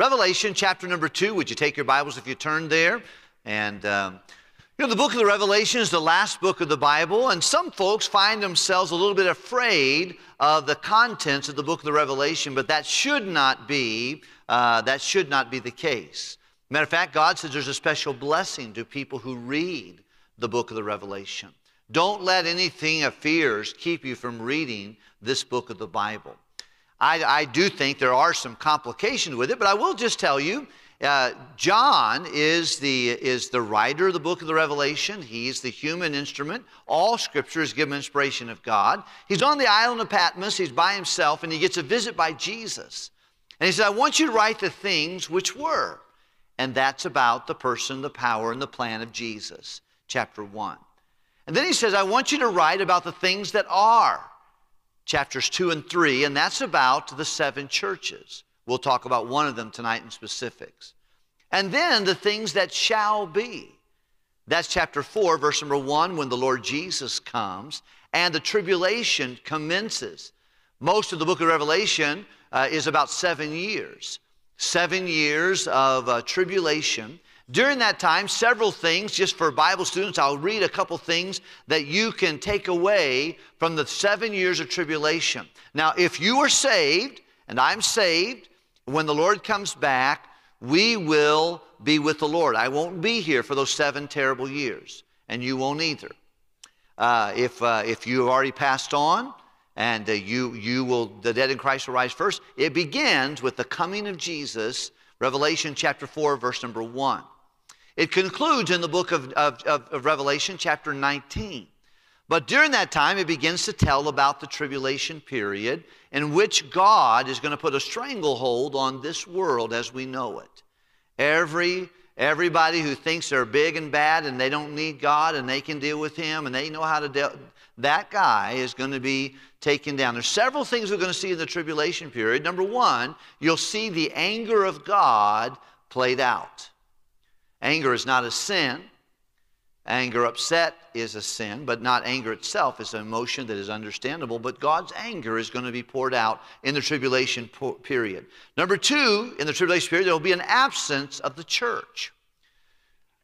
Revelation chapter number two. Would you take your Bibles if you turn there? And, um, you know, the book of the Revelation is the last book of the Bible, and some folks find themselves a little bit afraid of the contents of the book of the Revelation, but that should not be, uh, that should not be the case. Matter of fact, God says there's a special blessing to people who read the book of the Revelation. Don't let anything of fears keep you from reading this book of the Bible. I, I do think there are some complications with it, but I will just tell you uh, John is the, is the writer of the book of the Revelation. He's the human instrument. All scripture is given inspiration of God. He's on the island of Patmos. He's by himself, and he gets a visit by Jesus. And he says, I want you to write the things which were. And that's about the person, the power, and the plan of Jesus, chapter 1. And then he says, I want you to write about the things that are, chapters 2 and 3, and that's about the seven churches. We'll talk about one of them tonight in specifics. And then the things that shall be. That's chapter 4, verse number 1, when the Lord Jesus comes and the tribulation commences. Most of the book of Revelation uh, is about seven years. Seven years of uh, tribulation. During that time, several things, just for Bible students, I'll read a couple things that you can take away from the seven years of tribulation. Now, if you are saved, and I'm saved, when the Lord comes back, we will be with the Lord. I won't be here for those seven terrible years, and you won't either. Uh, if, uh, if you have already passed on, and uh, you, you will, the dead in Christ will rise first, it begins with the coming of Jesus, Revelation chapter 4, verse number 1. It concludes in the book of, of, of, Revelation, chapter 19. But during that time, it begins to tell about the tribulation period in which God is going to put a stranglehold on this world as we know it. Every, everybody who thinks they're big and bad and they don't need God and they can deal with Him and they know how to deal, that guy is going to be taken down. There's several things we're going to see in the tribulation period. Number one, you'll see the anger of God played out. Anger is not a sin. Anger, upset is a sin, but not anger itself is an emotion that is understandable. But God's anger is going to be poured out in the tribulation period. Number two, in the tribulation period, there will be an absence of the church.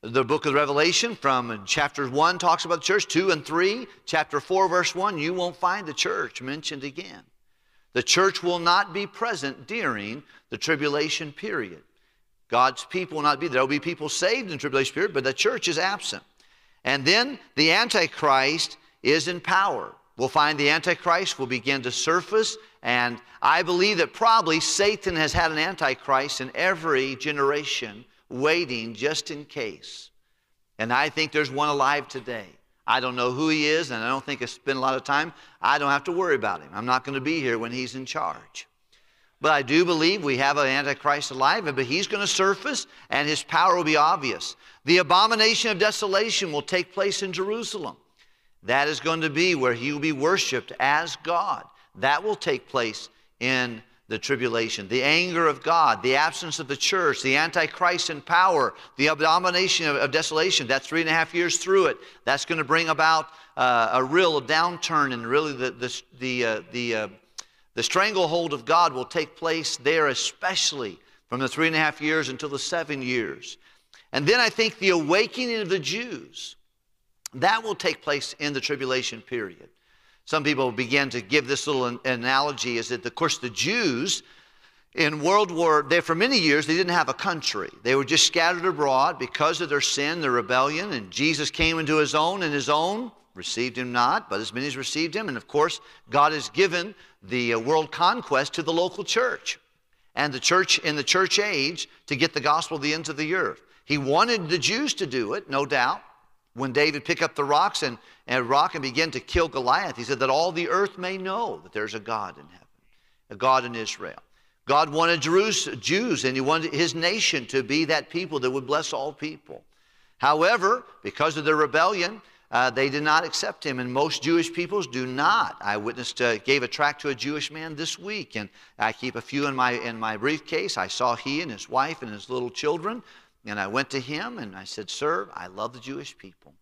The book of Revelation from chapter 1 talks about the church, 2 and 3. Chapter 4, verse 1, you won't find the church mentioned again. The church will not be present during the tribulation period. God's people will not be there. There will be people saved in tribulation period, but the church is absent. And then the Antichrist is in power. We'll find the Antichrist will begin to surface, and I believe that probably Satan has had an Antichrist in every generation waiting just in case. And I think there's one alive today. I don't know who he is, and I don't think I spend a lot of time. I don't have to worry about him. I'm not going to be here when he's in charge. But I do believe we have an Antichrist alive, but he's going to surface and his power will be obvious. The abomination of desolation will take place in Jerusalem. That is going to be where he will be worshiped as God. That will take place in the tribulation. The anger of God, the absence of the church, the Antichrist in power, the abomination of, of desolation. That's three and a half years through it. That's going to bring about uh, a real downturn and really the, the, the, uh, the uh, the stranglehold of God will take place there, especially from the three and a half years until the seven years. And then I think the awakening of the Jews, that will take place in the tribulation period. Some people begin to give this little analogy is that, of course, the Jews in World War, they, for many years, they didn't have a country. They were just scattered abroad because of their sin, their rebellion, and Jesus came into his own, and his own received him not, but as many as received him. And of course, God has given the uh, world conquest to the local church and the church in the church age to get the gospel to the ends of the earth. He wanted the Jews to do it, no doubt. When David picked up the rocks and, and rock and began to kill Goliath, he said that all the earth may know that there's a God in heaven, a God in Israel. God wanted Jews and he wanted his nation to be that people that would bless all people. However, because of their rebellion, uh, they did not accept him, and most Jewish peoples do not. I witnessed, uh, gave a tract to a Jewish man this week, and I keep a few in my in my briefcase. I saw he and his wife and his little children, and I went to him and I said, "Sir, I love the Jewish people,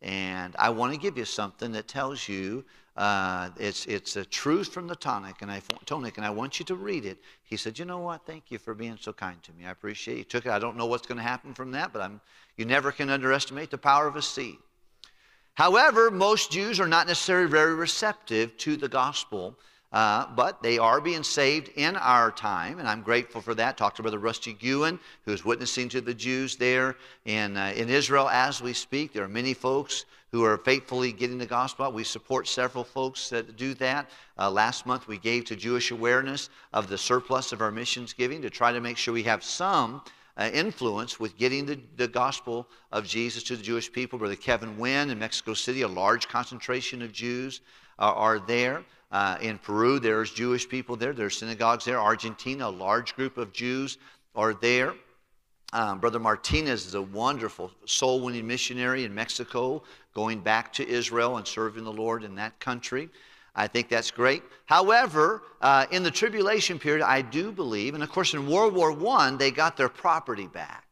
and I want to give you something that tells you Uh, it's, it's a truth from the Tanakh, and I, Tanakh, and I want you to read it. He said, You know what? Thank you for being so kind to me. I appreciate you took it. I don't know what's going to happen from that, but I'm, you never can underestimate the power of a seed. However, most Jews are not necessarily very receptive to the gospel. Uh, but they are being saved in our time, and I'm grateful for that. Talked to Brother Rusty Guin, who's witnessing to the Jews there in, uh, in Israel as we speak. There are many folks who are faithfully getting the gospel out. We support several folks that do that. Uh, last month, we gave to Jewish awareness of the surplus of our missions giving to try to make sure we have some uh, influence with getting the, the gospel of Jesus to the Jewish people. Brother Kevin Wynn in Mexico City, a large concentration of Jews uh, are there. Uh, in Peru, there's Jewish people there. There's synagogues there. Argentina, a large group of Jews are there. Um, Brother Martinez is a wonderful soul winning missionary in Mexico, going back to Israel and serving the Lord in that country. I think that's great. However, uh, in the tribulation period, I do believe, and of course in World War I, they got their property back.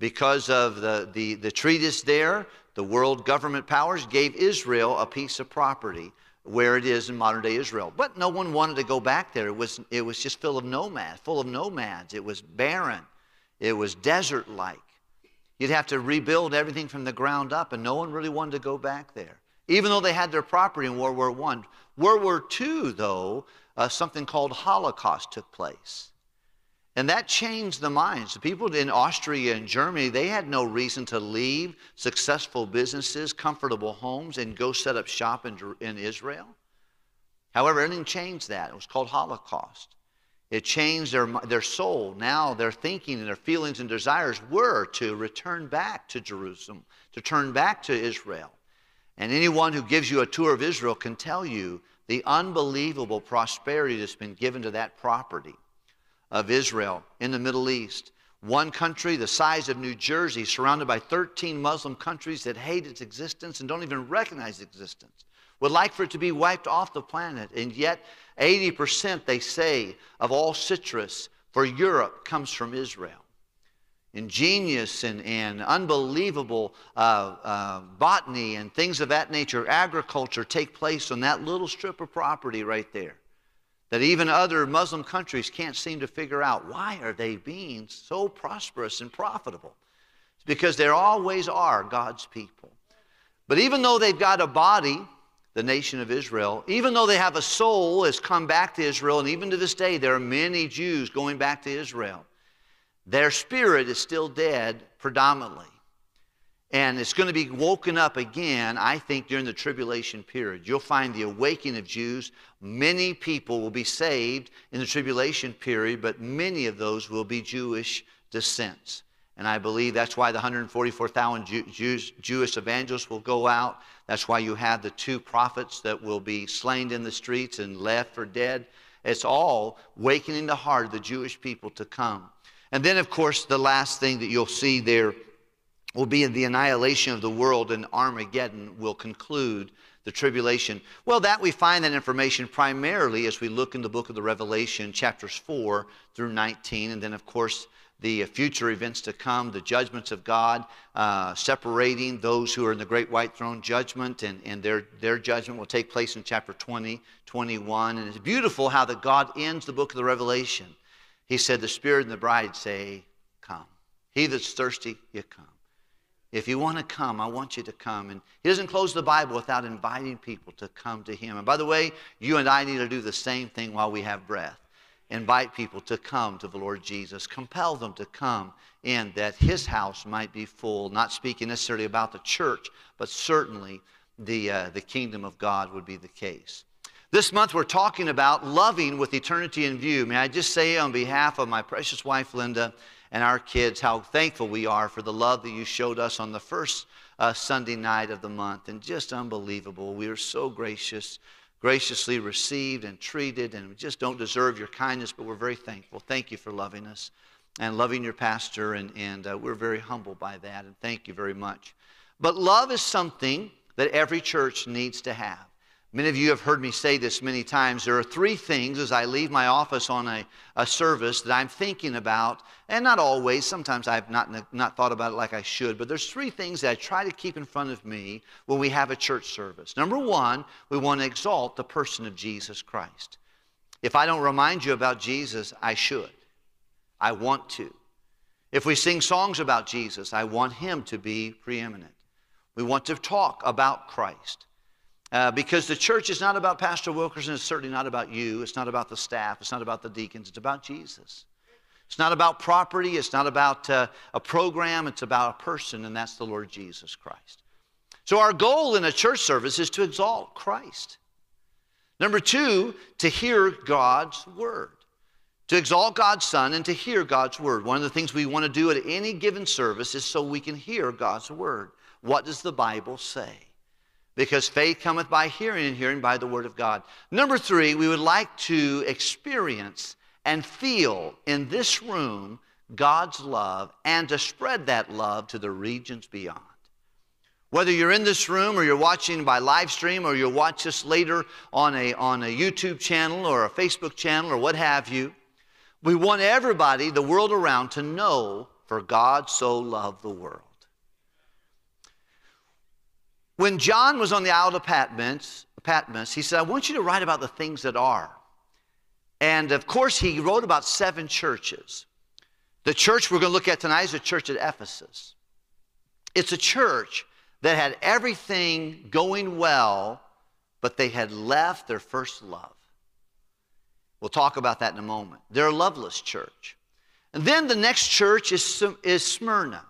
Because of the, the, the treatise there, the world government powers gave Israel a piece of property where it is in modern day Israel. But no one wanted to go back there. It was, it was just full of nomads, full of nomads. It was barren. It was desert like. You'd have to rebuild everything from the ground up, and no one really wanted to go back there, even though they had their property in World War I. World War II, though, uh, something called Holocaust took place. And that changed the minds. The people in Austria and Germany, they had no reason to leave successful businesses, comfortable homes, and go set up shop in, in Israel. However, everything changed that. It was called Holocaust. It changed their, their soul. Now their thinking and their feelings and desires were to return back to Jerusalem, to turn back to Israel. And anyone who gives you a tour of Israel can tell you the unbelievable prosperity that's been given to that property of Israel in the Middle East. One country the size of New Jersey, surrounded by 13 Muslim countries that hate its existence and don't even recognize existence, would like for it to be wiped off the planet. And yet, 80%, they say, of all citrus for Europe comes from Israel. Ingenious and, and unbelievable uh, uh, botany and things of that nature, agriculture take place on that little strip of property right there that even other Muslim countries can't seem to figure out why are they being so prosperous and profitable. It's because there always are God's people. But even though they've got a body, the nation of Israel, even though they have a soul has come back to Israel, and even to this day there are many Jews going back to Israel, their spirit is still dead predominantly. And it's going to be woken up again, I think, during the tribulation period. You'll find the awakening of Jews. Many people will be saved in the tribulation period, but many of those will be Jewish descents. And I believe that's why the 144,000 Jews, Jewish evangelists will go out. That's why you have the two prophets that will be slain in the streets and left for dead. It's all wakening the heart of the Jewish people to come. And then, of course, the last thing that you'll see there will be the annihilation of the world and Armageddon will conclude the tribulation. Well, that we find that information primarily as we look in the book of the Revelation, chapters 4 through 19, and then, of course, the future events to come, the judgments of God, uh, separating those who are in the great white throne judgment, and, and their, their judgment will take place in chapter 20, 21. And it's beautiful how that God ends the book of the Revelation. He said, The Spirit and the bride say, Come. He that's thirsty, you come. If you want to come, I want you to come. And he doesn't close the Bible without inviting people to come to him. And by the way, you and I need to do the same thing while we have breath. Invite people to come to the Lord Jesus. Compel them to come in that his house might be full. Not speaking necessarily about the church, but certainly the, uh, the kingdom of God would be the case. This month we're talking about loving with eternity in view. May I just say on behalf of my precious wife, Linda, and our kids how thankful we are for the love that you showed us on the first uh, Sunday night of the month. And just unbelievable. We are so gracious, graciously received and treated, and we just don't deserve your kindness, but we're very thankful. Thank you for loving us and loving your pastor, and, and uh, we're very humbled by that, and thank you very much. But love is something that every church needs to have. Many of you have heard me say this many times. There are three things as I leave my office on a, a service that I'm thinking about, and not always. Sometimes I've not, not thought about it like I should, but there's three things that I try to keep in front of me when we have a church service. Number one, we want to exalt the person of Jesus Christ. If I don't remind you about Jesus, I should. I want to. If we sing songs about Jesus, I want him to be preeminent. We want to talk about Christ. Uh, because the church is not about Pastor Wilkerson, it's certainly not about you, it's not about the staff, it's not about the deacons, it's about Jesus. It's not about property, it's not about uh, a program, it's about a person, and that's the Lord Jesus Christ. So, our goal in a church service is to exalt Christ. Number two, to hear God's word, to exalt God's Son and to hear God's word. One of the things we want to do at any given service is so we can hear God's word. What does the Bible say? Because faith cometh by hearing, and hearing by the word of God. Number three, we would like to experience and feel in this room God's love and to spread that love to the regions beyond. Whether you're in this room or you're watching by live stream or you'll watch this later on a, on a YouTube channel or a Facebook channel or what have you, we want everybody, the world around, to know for God so loved the world. When John was on the Isle of Patmos, Patmos, he said, I want you to write about the things that are. And of course, he wrote about seven churches. The church we're going to look at tonight is the church at Ephesus. It's a church that had everything going well, but they had left their first love. We'll talk about that in a moment. They're a loveless church. And then the next church is, is Smyrna.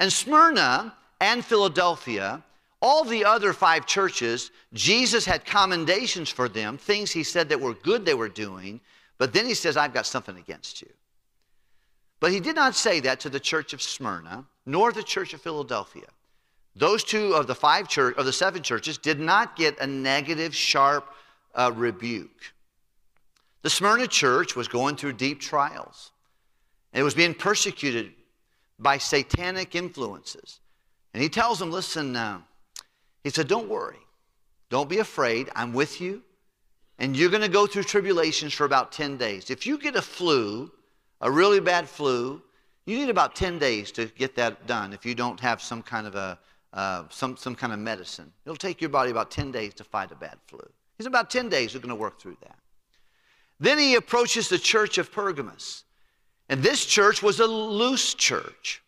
And Smyrna and Philadelphia all the other five churches, Jesus had commendations for them, things he said that were good they were doing, but then he says, I've got something against you. But he did not say that to the church of Smyrna, nor the church of Philadelphia. Those two of the five church, of the seven churches did not get a negative, sharp uh, rebuke. The Smyrna church was going through deep trials. And it was being persecuted by satanic influences. And he tells them, listen, now, he said, Don't worry. Don't be afraid. I'm with you. And you're going to go through tribulations for about 10 days. If you get a flu, a really bad flu, you need about 10 days to get that done if you don't have some kind of a uh, some, some kind of medicine. It'll take your body about 10 days to fight a bad flu. He's about 10 days we're going to work through that. Then he approaches the church of Pergamos. And this church was a loose church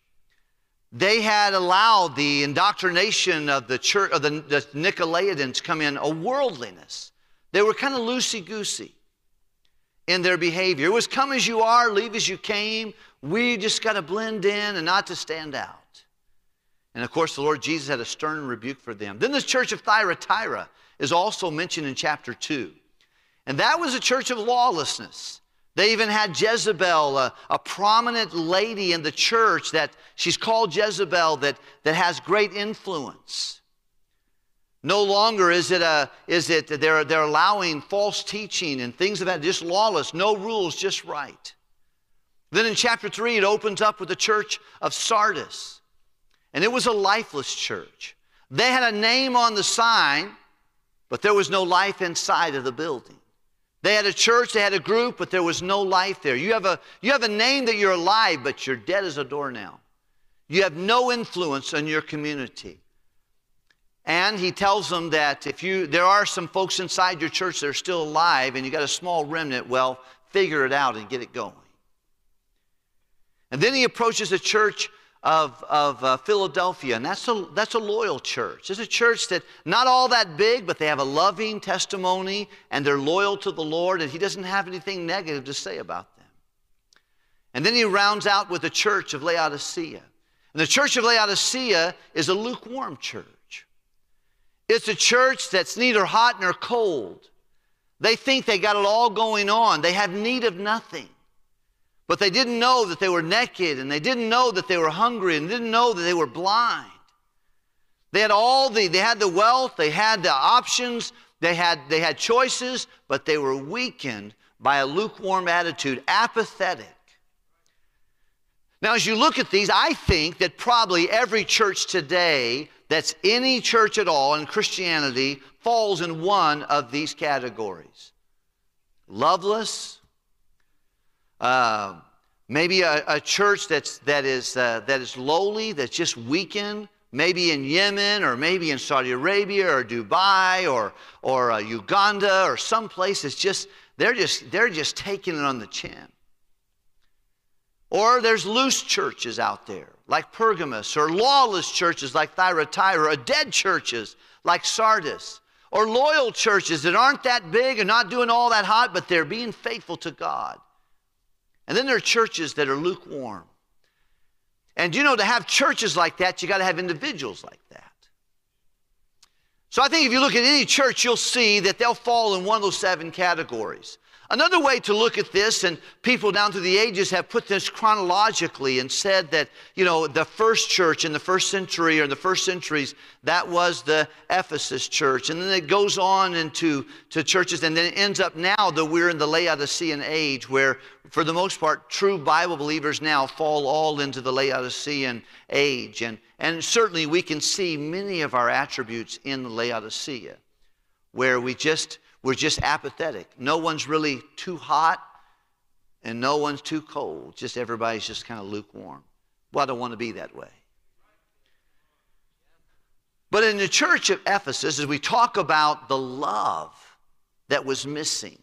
they had allowed the indoctrination of the church of the, the Nicolaitans come in a worldliness. They were kind of loosey goosey in their behavior. It was come as you are, leave as you came. We just got to blend in and not to stand out. And of course, the Lord Jesus had a stern rebuke for them. Then the church of Thyatira is also mentioned in chapter 2. And that was a church of lawlessness. They even had Jezebel, a, a, prominent lady in the church that she's called Jezebel that, that has great influence. No longer is it, a, is it they're, they're allowing false teaching and things of that, just lawless, no rules, just right. Then in chapter 3, it opens up with the church of Sardis. And it was a lifeless church. They had a name on the sign, but there was no life inside of the building. They had a church, they had a group, but there was no life there. You have a, you have a name that you're alive, but you're dead as a doornail. You have no influence on your community. And he tells them that if you, there are some folks inside your church that are still alive and you got a small remnant, well, figure it out and get it going. And then he approaches a church of, of uh, Philadelphia, and that's a, that's a loyal church. It's a church that not all that big, but they have a loving testimony and they're loyal to the Lord, and he doesn't have anything negative to say about them. And then he rounds out with the church of Laodicea. And the church of Laodicea is a lukewarm church. It's a church that's neither hot nor cold. They think they got it all going on, they have need of nothing. But they didn't know that they were naked and they didn't know that they were hungry and didn't know that they were blind. They had all the, they had the wealth, they had the options, they had, they had choices, but they were weakened by a lukewarm attitude, apathetic. Now, as you look at these, I think that probably every church today that's any church at all in Christianity falls in one of these categories loveless, uh, maybe a, a, church that's, that, is, uh, that is lowly, that's just weakened, maybe in Yemen or maybe in Saudi Arabia or Dubai or, or uh, Uganda or some place that's just, they're just, they're just taking it on the chin. Or there's loose churches out there like Pergamos, or lawless churches like Thyatira, or dead churches like Sardis, or loyal churches that aren't that big and not doing all that hot, but they're being faithful to God. And then there are churches that are lukewarm. And you know, to have churches like that, you got to have individuals like that. So I think if you look at any church, you'll see that they'll fall in one of those seven categories. Another way to look at this, and people down through the ages have put this chronologically and said that, you know, the first church in the first century or in the first centuries, that was the Ephesus church. And then it goes on into to churches, and then it ends up now that we're in the Laodicean age, where for the most part, true Bible believers now fall all into the Laodicean age. And, and certainly we can see many of our attributes in the Laodicea, where we just we're just apathetic. No one's really too hot and no one's too cold. Just everybody's just kind of lukewarm. Well, I don't want to be that way. But in the church of Ephesus, as we talk about the love that was missing,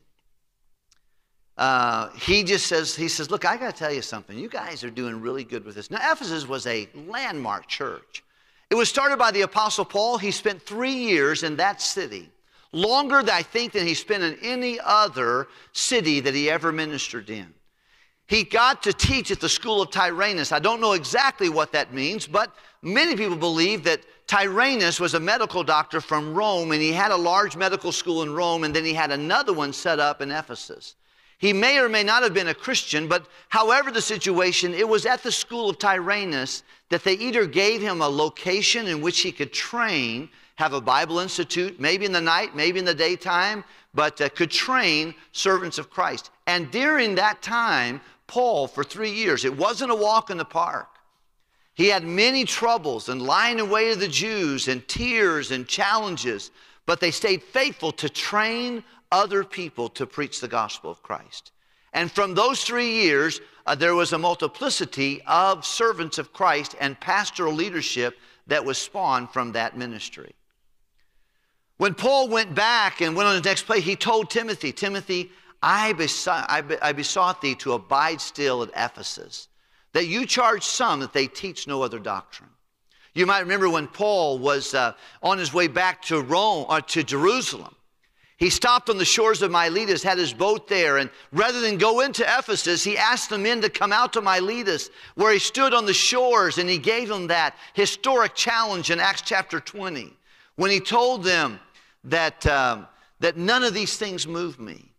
uh, he just says, he says, look, I got to tell you something. You guys are doing really good with this. Now, Ephesus was a landmark church. It was started by the Apostle Paul. He spent three years in that city longer, I think, than he spent in any other city that he ever ministered in. He got to teach at the school of Tyrannus. I don't know exactly what that means, but many people believe that Tyrannus was a medical doctor from Rome, and he had a large medical school in Rome, and then he had another one set up in Ephesus. He may or may not have been a Christian, but however the situation, it was at the school of Tyrannus that they either gave him a location in which he could train have a Bible institute, maybe in the night, maybe in the daytime, but uh, could train servants of Christ. And during that time, Paul, for three years, it wasn't a walk in the park. He had many troubles and lying away to the Jews and tears and challenges, but they stayed faithful to train other people to preach the gospel of Christ. And from those three years, uh, there was a multiplicity of servants of Christ and pastoral leadership that was spawned from that ministry. When Paul went back and went on his next place, he told Timothy, Timothy, I, besought, I, be, I besought thee to abide still at Ephesus, that you charge some that they teach no other doctrine. You might remember when Paul was uh, on his way back to Rome or uh, to Jerusalem. He stopped on the shores of Miletus, had his boat there, and rather than go into Ephesus, he asked the men to come out to Miletus, where he stood on the shores and he gave them that historic challenge in Acts chapter 20 when he told them, that, um, that none of these things move me.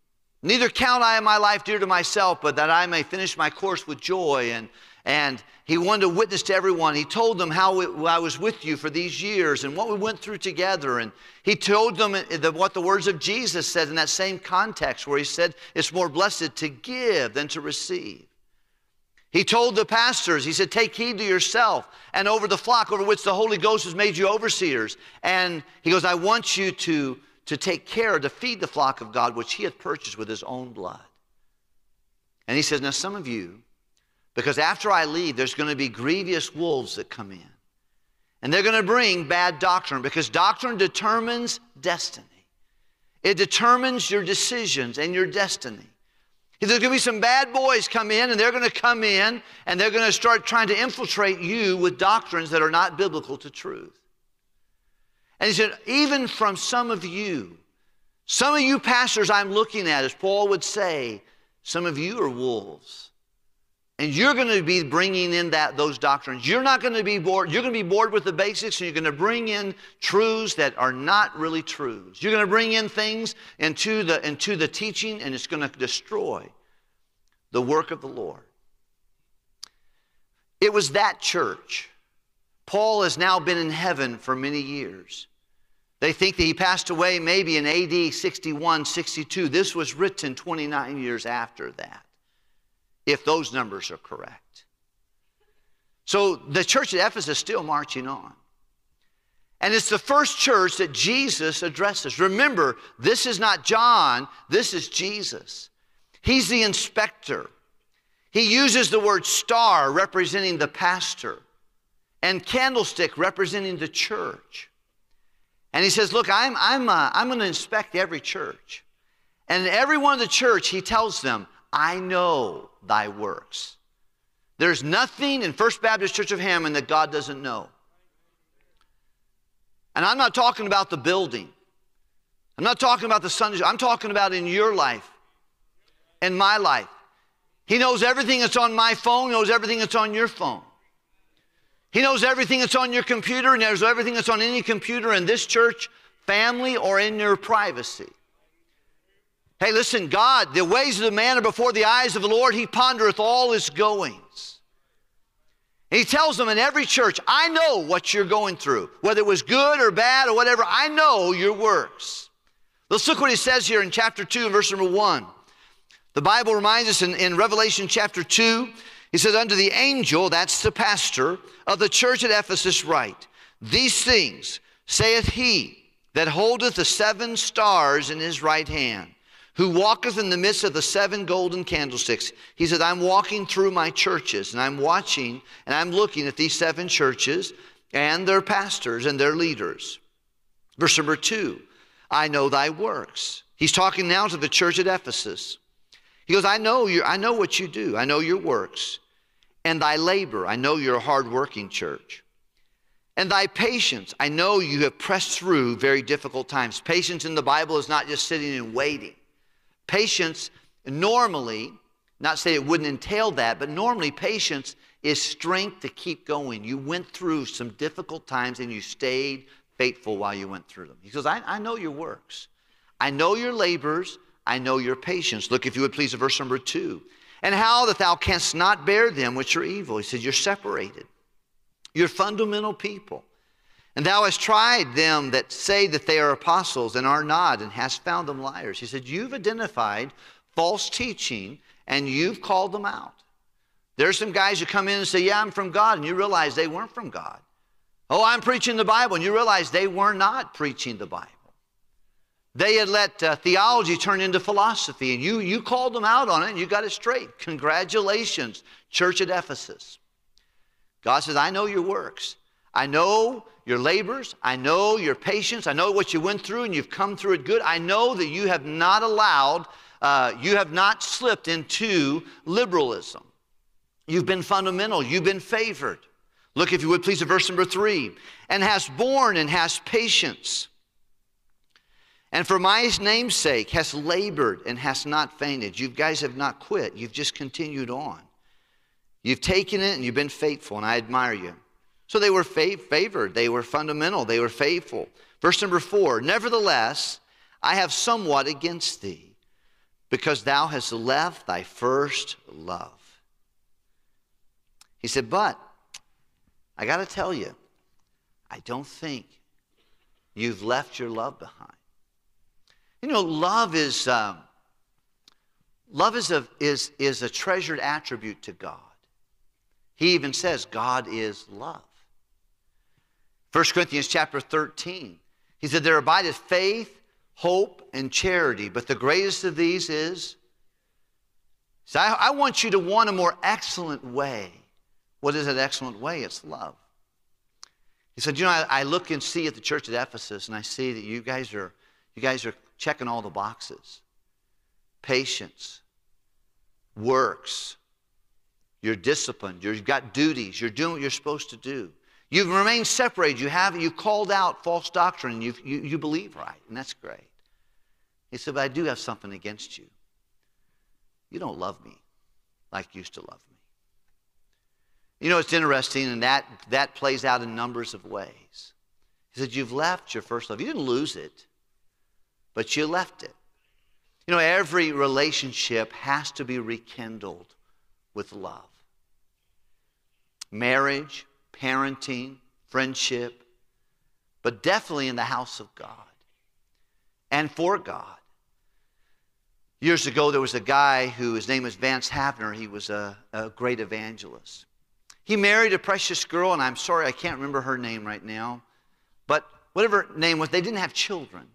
Neither count I my life dear to myself, but that I may finish my course with joy. And, and he wanted to witness to everyone. He told them how I was with you for these years and what we went through together. And he told them the, what the words of Jesus said in that same context, where he said, It's more blessed to give than to receive. He told the pastors, he said, Take heed to yourself and over the flock over which the Holy Ghost has made you overseers. And he goes, I want you to, to take care to feed the flock of God, which he hath purchased with his own blood. And he says, Now, some of you, because after I leave, there's going to be grievous wolves that come in. And they're going to bring bad doctrine because doctrine determines destiny, it determines your decisions and your destiny. There's going to be some bad boys come in, and they're going to come in and they're going to start trying to infiltrate you with doctrines that are not biblical to truth. And he said, even from some of you, some of you pastors I'm looking at, as Paul would say, some of you are wolves. And you're going to be bringing in that, those doctrines. You're not going to be bored. You're going to be bored with the basics, and you're going to bring in truths that are not really truths. You're going to bring in things into the, into the teaching, and it's going to destroy the work of the Lord. It was that church. Paul has now been in heaven for many years. They think that he passed away maybe in AD 61, 62. This was written 29 years after that if those numbers are correct. So the church at Ephesus is still marching on. And it's the first church that Jesus addresses. Remember, this is not John, this is Jesus. He's the inspector. He uses the word star representing the pastor and candlestick representing the church. And he says, Look, I'm, I'm, uh, I'm going to inspect every church. And every one of the church, he tells them, I know thy works. There's nothing in First Baptist Church of Hammond that God doesn't know. And I'm not talking about the building. I'm not talking about the Sunday. I'm talking about in your life, in my life. He knows everything that's on my phone, knows everything that's on your phone. He knows everything that's on your computer, and knows everything that's on any computer in this church, family, or in your privacy. Hey, listen, God, the ways of the man are before the eyes of the Lord. He pondereth all his goings. And he tells them in every church, I know what you're going through, whether it was good or bad or whatever, I know your works. Let's look what he says here in chapter 2, verse number 1. The Bible reminds us in, in Revelation chapter 2, he says, Unto the angel, that's the pastor, of the church at Ephesus, write, These things saith he that holdeth the seven stars in his right hand, who walketh in the midst of the seven golden candlesticks. He said, I'm walking through my churches, and I'm watching, and I'm looking at these seven churches and their pastors and their leaders. Verse number two, I know thy works. He's talking now to the church at Ephesus. He goes, I know you, I know what you do. I know your works. And thy labor. I know you're a hardworking church. And thy patience. I know you have pressed through very difficult times. Patience in the Bible is not just sitting and waiting. Patience normally, not say it wouldn't entail that, but normally patience is strength to keep going. You went through some difficult times and you stayed faithful while you went through them. He goes, I, I know your works. I know your labors. I know your patience. Look, if you would please, at verse number two. And how that thou canst not bear them which are evil. He said, You're separated. You're fundamental people. And thou hast tried them that say that they are apostles and are not, and hast found them liars. He said, You've identified false teaching and you've called them out. There's some guys who come in and say, Yeah, I'm from God, and you realize they weren't from God. Oh, I'm preaching the Bible, and you realize they were not preaching the Bible. They had let uh, theology turn into philosophy, and you, you called them out on it, and you got it straight. Congratulations, church at Ephesus. God says, I know your works. I know your labors. I know your patience. I know what you went through, and you've come through it good. I know that you have not allowed, uh, you have not slipped into liberalism. You've been fundamental, you've been favored. Look, if you would please, at verse number three. And has borne and has patience and for my name's sake has labored and has not fainted. You guys have not quit. You've just continued on. You've taken it and you've been faithful, and I admire you. So they were favored. They were fundamental. They were faithful. Verse number four Nevertheless, I have somewhat against thee, because thou hast left thy first love. He said, But I got to tell you, I don't think you've left your love behind. You know, love is, um, love is a, is, is a treasured attribute to God. He even says God is love. 1 Corinthians chapter 13, he said, There abideth faith, hope, and charity, but the greatest of these is. So I, I want you to want a more excellent way. What is that excellent way? It's love. He said, You know, I, I look and see at the church at Ephesus, and I see that you guys are, you guys are checking all the boxes patience, works, you're disciplined, you've got duties, you're doing what you're supposed to do. You've remained separated. You have you called out false doctrine. You, you, you believe right, and that's great. He said, but I do have something against you. You don't love me like you used to love me. You know, it's interesting, and that, that plays out in numbers of ways. He said, You've left your first love. You didn't lose it but you left it. You know, every relationship has to be rekindled with love. Marriage, parenting, friendship, but definitely in the house of God and for God. Years ago, there was a guy who, his name was Vance Havner. He was a, a great evangelist. He married a precious girl, and I'm sorry I can't remember her name right now. but whatever name was, they didn't have children.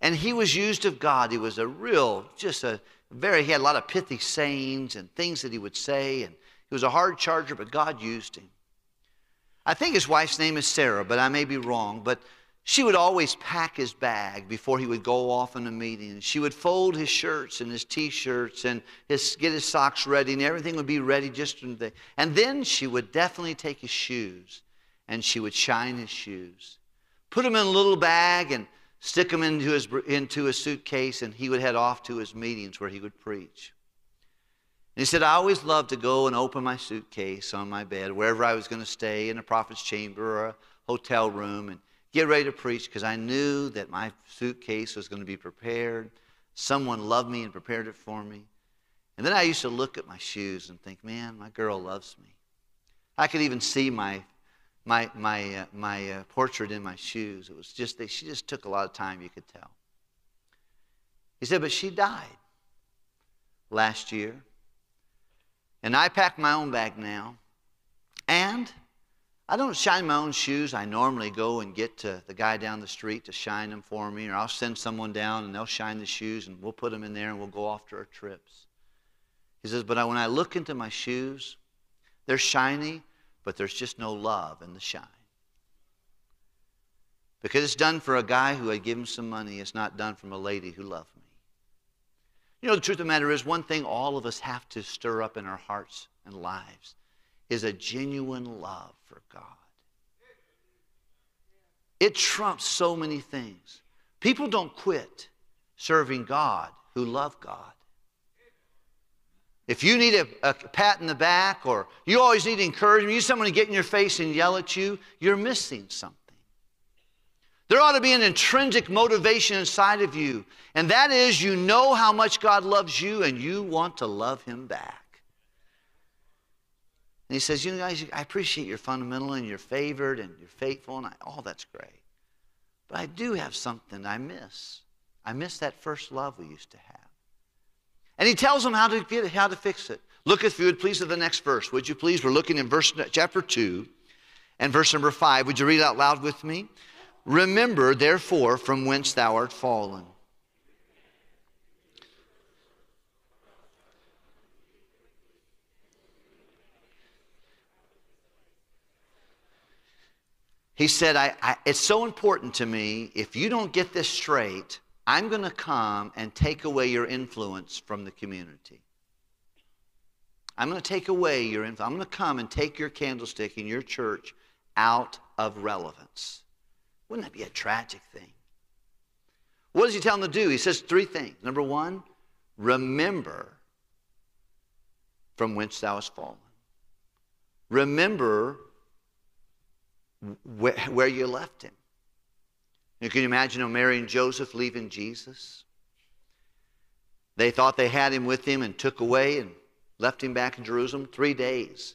And he was used of God. He was a real, just a very, he had a lot of pithy sayings and things that he would say. And he was a hard charger, but God used him. I think his wife's name is Sarah, but I may be wrong. But she would always pack his bag before he would go off in a meeting. She would fold his shirts and his t-shirts and his, get his socks ready, and everything would be ready just the. And then she would definitely take his shoes, and she would shine his shoes, put them in a little bag, and stick them into his into his suitcase, and he would head off to his meetings where he would preach. He said, I always loved to go and open my suitcase on my bed, wherever I was going to stay, in a prophet's chamber or a hotel room, and get ready to preach because I knew that my suitcase was going to be prepared. Someone loved me and prepared it for me. And then I used to look at my shoes and think, man, my girl loves me. I could even see my, my, my, uh, my uh, portrait in my shoes. It was just, they, she just took a lot of time, you could tell. He said, but she died last year. And I pack my own bag now. And I don't shine my own shoes. I normally go and get to the guy down the street to shine them for me, or I'll send someone down and they'll shine the shoes and we'll put them in there and we'll go off to our trips. He says, But when I look into my shoes, they're shiny, but there's just no love in the shine. Because it's done for a guy who had given some money, it's not done from a lady who loved me. You know, the truth of the matter is, one thing all of us have to stir up in our hearts and lives is a genuine love for God. It trumps so many things. People don't quit serving God who love God. If you need a, a, pat in the back or you always need encouragement, you need someone to get in your face and yell at you, you're missing something. There ought to be an intrinsic motivation inside of you, and that is you know how much God loves you and you want to love Him back. And He says, You know, guys, I appreciate your fundamental and you're favored and you're faithful, and all oh, that's great. But I do have something I miss. I miss that first love we used to have. And He tells them how to get how to fix it. Look, if you would please, at the next verse. Would you please? We're looking in verse chapter 2 and verse number 5. Would you read out loud with me? Remember, therefore, from whence thou art fallen. He said, I, I, It's so important to me. If you don't get this straight, I'm going to come and take away your influence from the community. I'm going to take away your influence. I'm going to come and take your candlestick in your church out of relevance. Wouldn't that be a tragic thing? What does he tell them to do? He says three things. Number one, remember from whence thou hast fallen. Remember where, where you left him. You can imagine oh, Mary and Joseph leaving Jesus. They thought they had him with them and took away and left him back in Jerusalem three days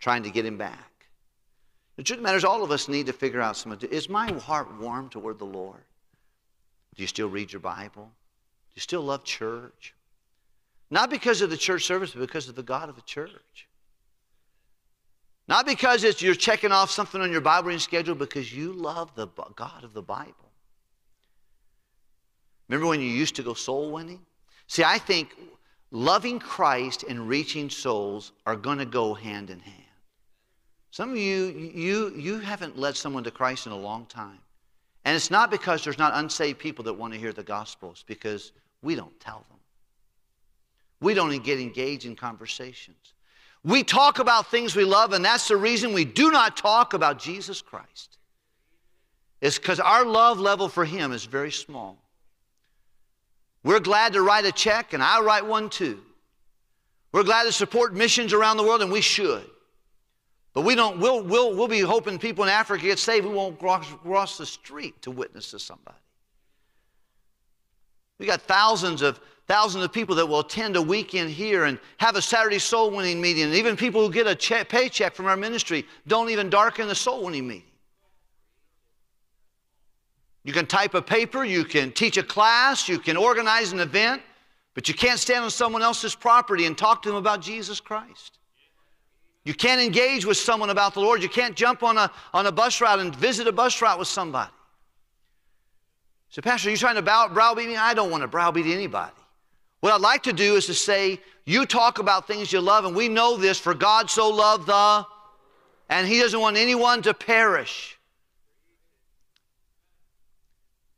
trying to get him back. The truth matters, all of us need to figure out something. Is my heart warm toward the Lord? Do you still read your Bible? Do you still love church? Not because of the church service, but because of the God of the church. Not because it's you're checking off something on your Bible reading schedule, because you love the God of the Bible. Remember when you used to go soul winning? See, I think loving Christ and reaching souls are going to go hand in hand. Some of you, you, you haven't led someone to Christ in a long time. And it's not because there's not unsaved people that want to hear the gospel. It's because we don't tell them. We don't get engaged in conversations. We talk about things we love, and that's the reason we do not talk about Jesus Christ. It's because our love level for Him is very small. We're glad to write a check, and I write one too. We're glad to support missions around the world, and we should. But we don't, we'll, we'll, we'll be hoping people in Africa get saved. We won't cross, cross the street to witness to somebody. We got thousands of thousands of people that will attend a weekend here and have a Saturday soul winning meeting. And even people who get a check, paycheck from our ministry don't even darken the soul winning meeting. You can type a paper, you can teach a class, you can organize an event, but you can't stand on someone else's property and talk to them about Jesus Christ. You can't engage with someone about the Lord. You can't jump on a, on a bus route and visit a bus route with somebody. So, Pastor, are you trying to browbeat me? I don't want to browbeat anybody. What I'd like to do is to say, you talk about things you love, and we know this, for God so loved the, and He doesn't want anyone to perish.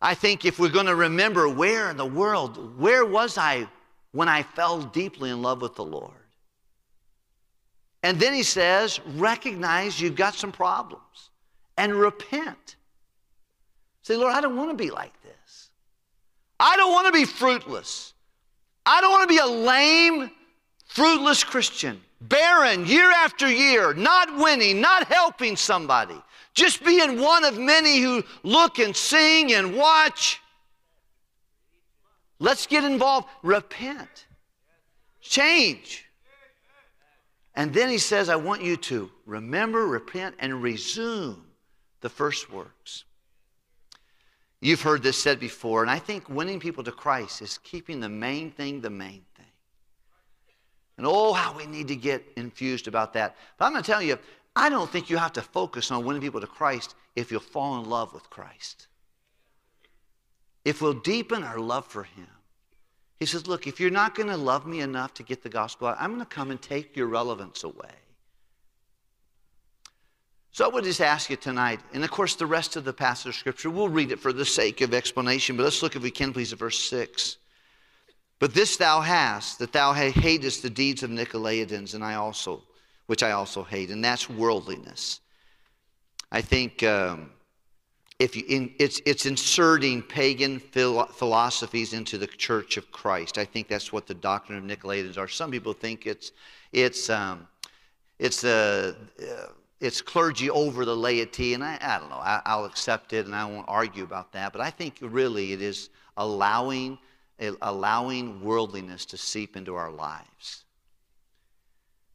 I think if we're going to remember where in the world, where was I when I fell deeply in love with the Lord? And then he says, recognize you've got some problems and repent. Say, Lord, I don't want to be like this. I don't want to be fruitless. I don't want to be a lame, fruitless Christian, barren year after year, not winning, not helping somebody, just being one of many who look and sing and watch. Let's get involved. Repent. Change. And then he says, I want you to remember, repent, and resume the first works. You've heard this said before, and I think winning people to Christ is keeping the main thing the main thing. And oh, how we need to get infused about that. But I'm going to tell you, I don't think you have to focus on winning people to Christ if you'll fall in love with Christ. If we'll deepen our love for Him. He says, Look, if you're not going to love me enough to get the gospel out, I'm going to come and take your relevance away. So I would just ask you tonight, and of course, the rest of the passage of Scripture, we'll read it for the sake of explanation, but let's look, if we can, please, at verse 6. But this thou hast, that thou hatest the deeds of Nicolaitans, and I also, which I also hate, and that's worldliness. I think um, if you, in, it's, it's inserting pagan philo- philosophies into the church of Christ. I think that's what the doctrine of Nicolaitans are. Some people think it's, it's, um, it's. Uh, it's clergy over the laity, and I, I don't know, I, will accept it and I won't argue about that, but I think really it is allowing, allowing worldliness to seep into our lives.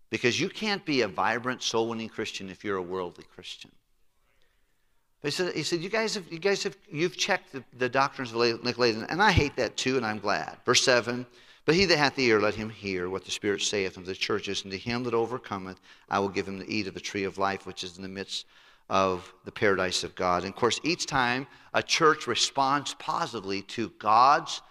Because you can't be a vibrant, soul winning Christian if you're a worldly Christian. He said, he said, you guys have, you guys have, you've checked the, the doctrines of Nicolaitans, and I hate that too, and I'm glad. Verse 7, but he that hath the ear, let him hear what the Spirit saith unto the churches. And to him that overcometh, I will give him to eat of the tree of life, which is in the midst of the paradise of God. And of course, each time a church responds positively to God's,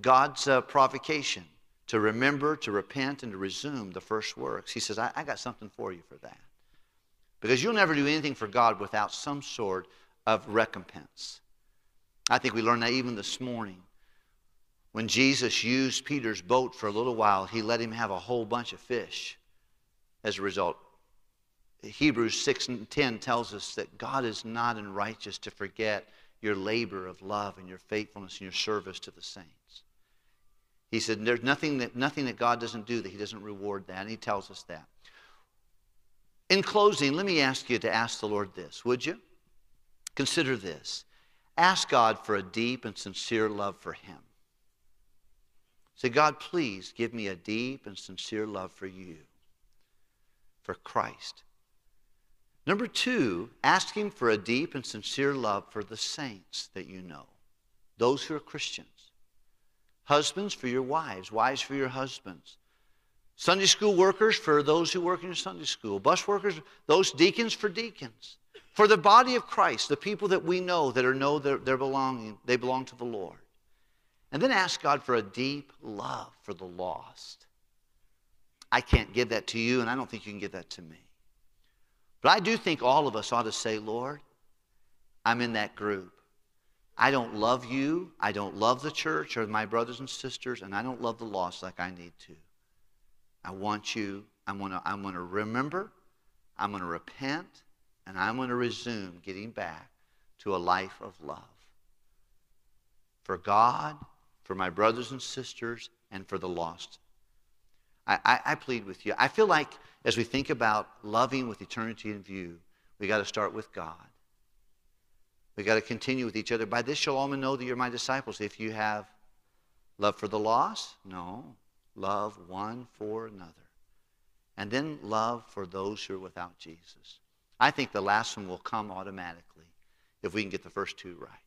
God's uh, provocation to remember, to repent, and to resume the first works, he says, I, I got something for you for that. Because you'll never do anything for God without some sort of recompense. I think we learned that even this morning. When Jesus used Peter's boat for a little while, he let him have a whole bunch of fish as a result. Hebrews 6 and 10 tells us that God is not unrighteous to forget your labor of love and your faithfulness and your service to the saints. He said there's nothing that, nothing that God doesn't do that he doesn't reward that, and he tells us that. In closing, let me ask you to ask the Lord this, would you? Consider this. Ask God for a deep and sincere love for him. Say, God, please give me a deep and sincere love for you, for Christ. Number two, ask Him for a deep and sincere love for the saints that you know, those who are Christians. Husbands for your wives, wives for your husbands. Sunday school workers for those who work in Sunday school. Bus workers, those deacons for deacons. For the body of Christ, the people that we know that are know they're, they're belonging, they belong to the Lord. And then ask God for a deep love for the lost. I can't give that to you, and I don't think you can give that to me. But I do think all of us ought to say, Lord, I'm in that group. I don't love you. I don't love the church or my brothers and sisters, and I don't love the lost like I need to. I want you, I'm going to I'm going to remember, I'm going to repent, and I'm going to resume getting back to a life of love. For God for my brothers and sisters, and for the lost. I, I, I plead with you. I feel like as we think about loving with eternity in view, we got to start with God. We got to continue with each other. By this shall all men know that you're my disciples if you have love for the lost? No. Love one for another. And then love for those who are without Jesus. I think the last one will come automatically if we can get the first two right.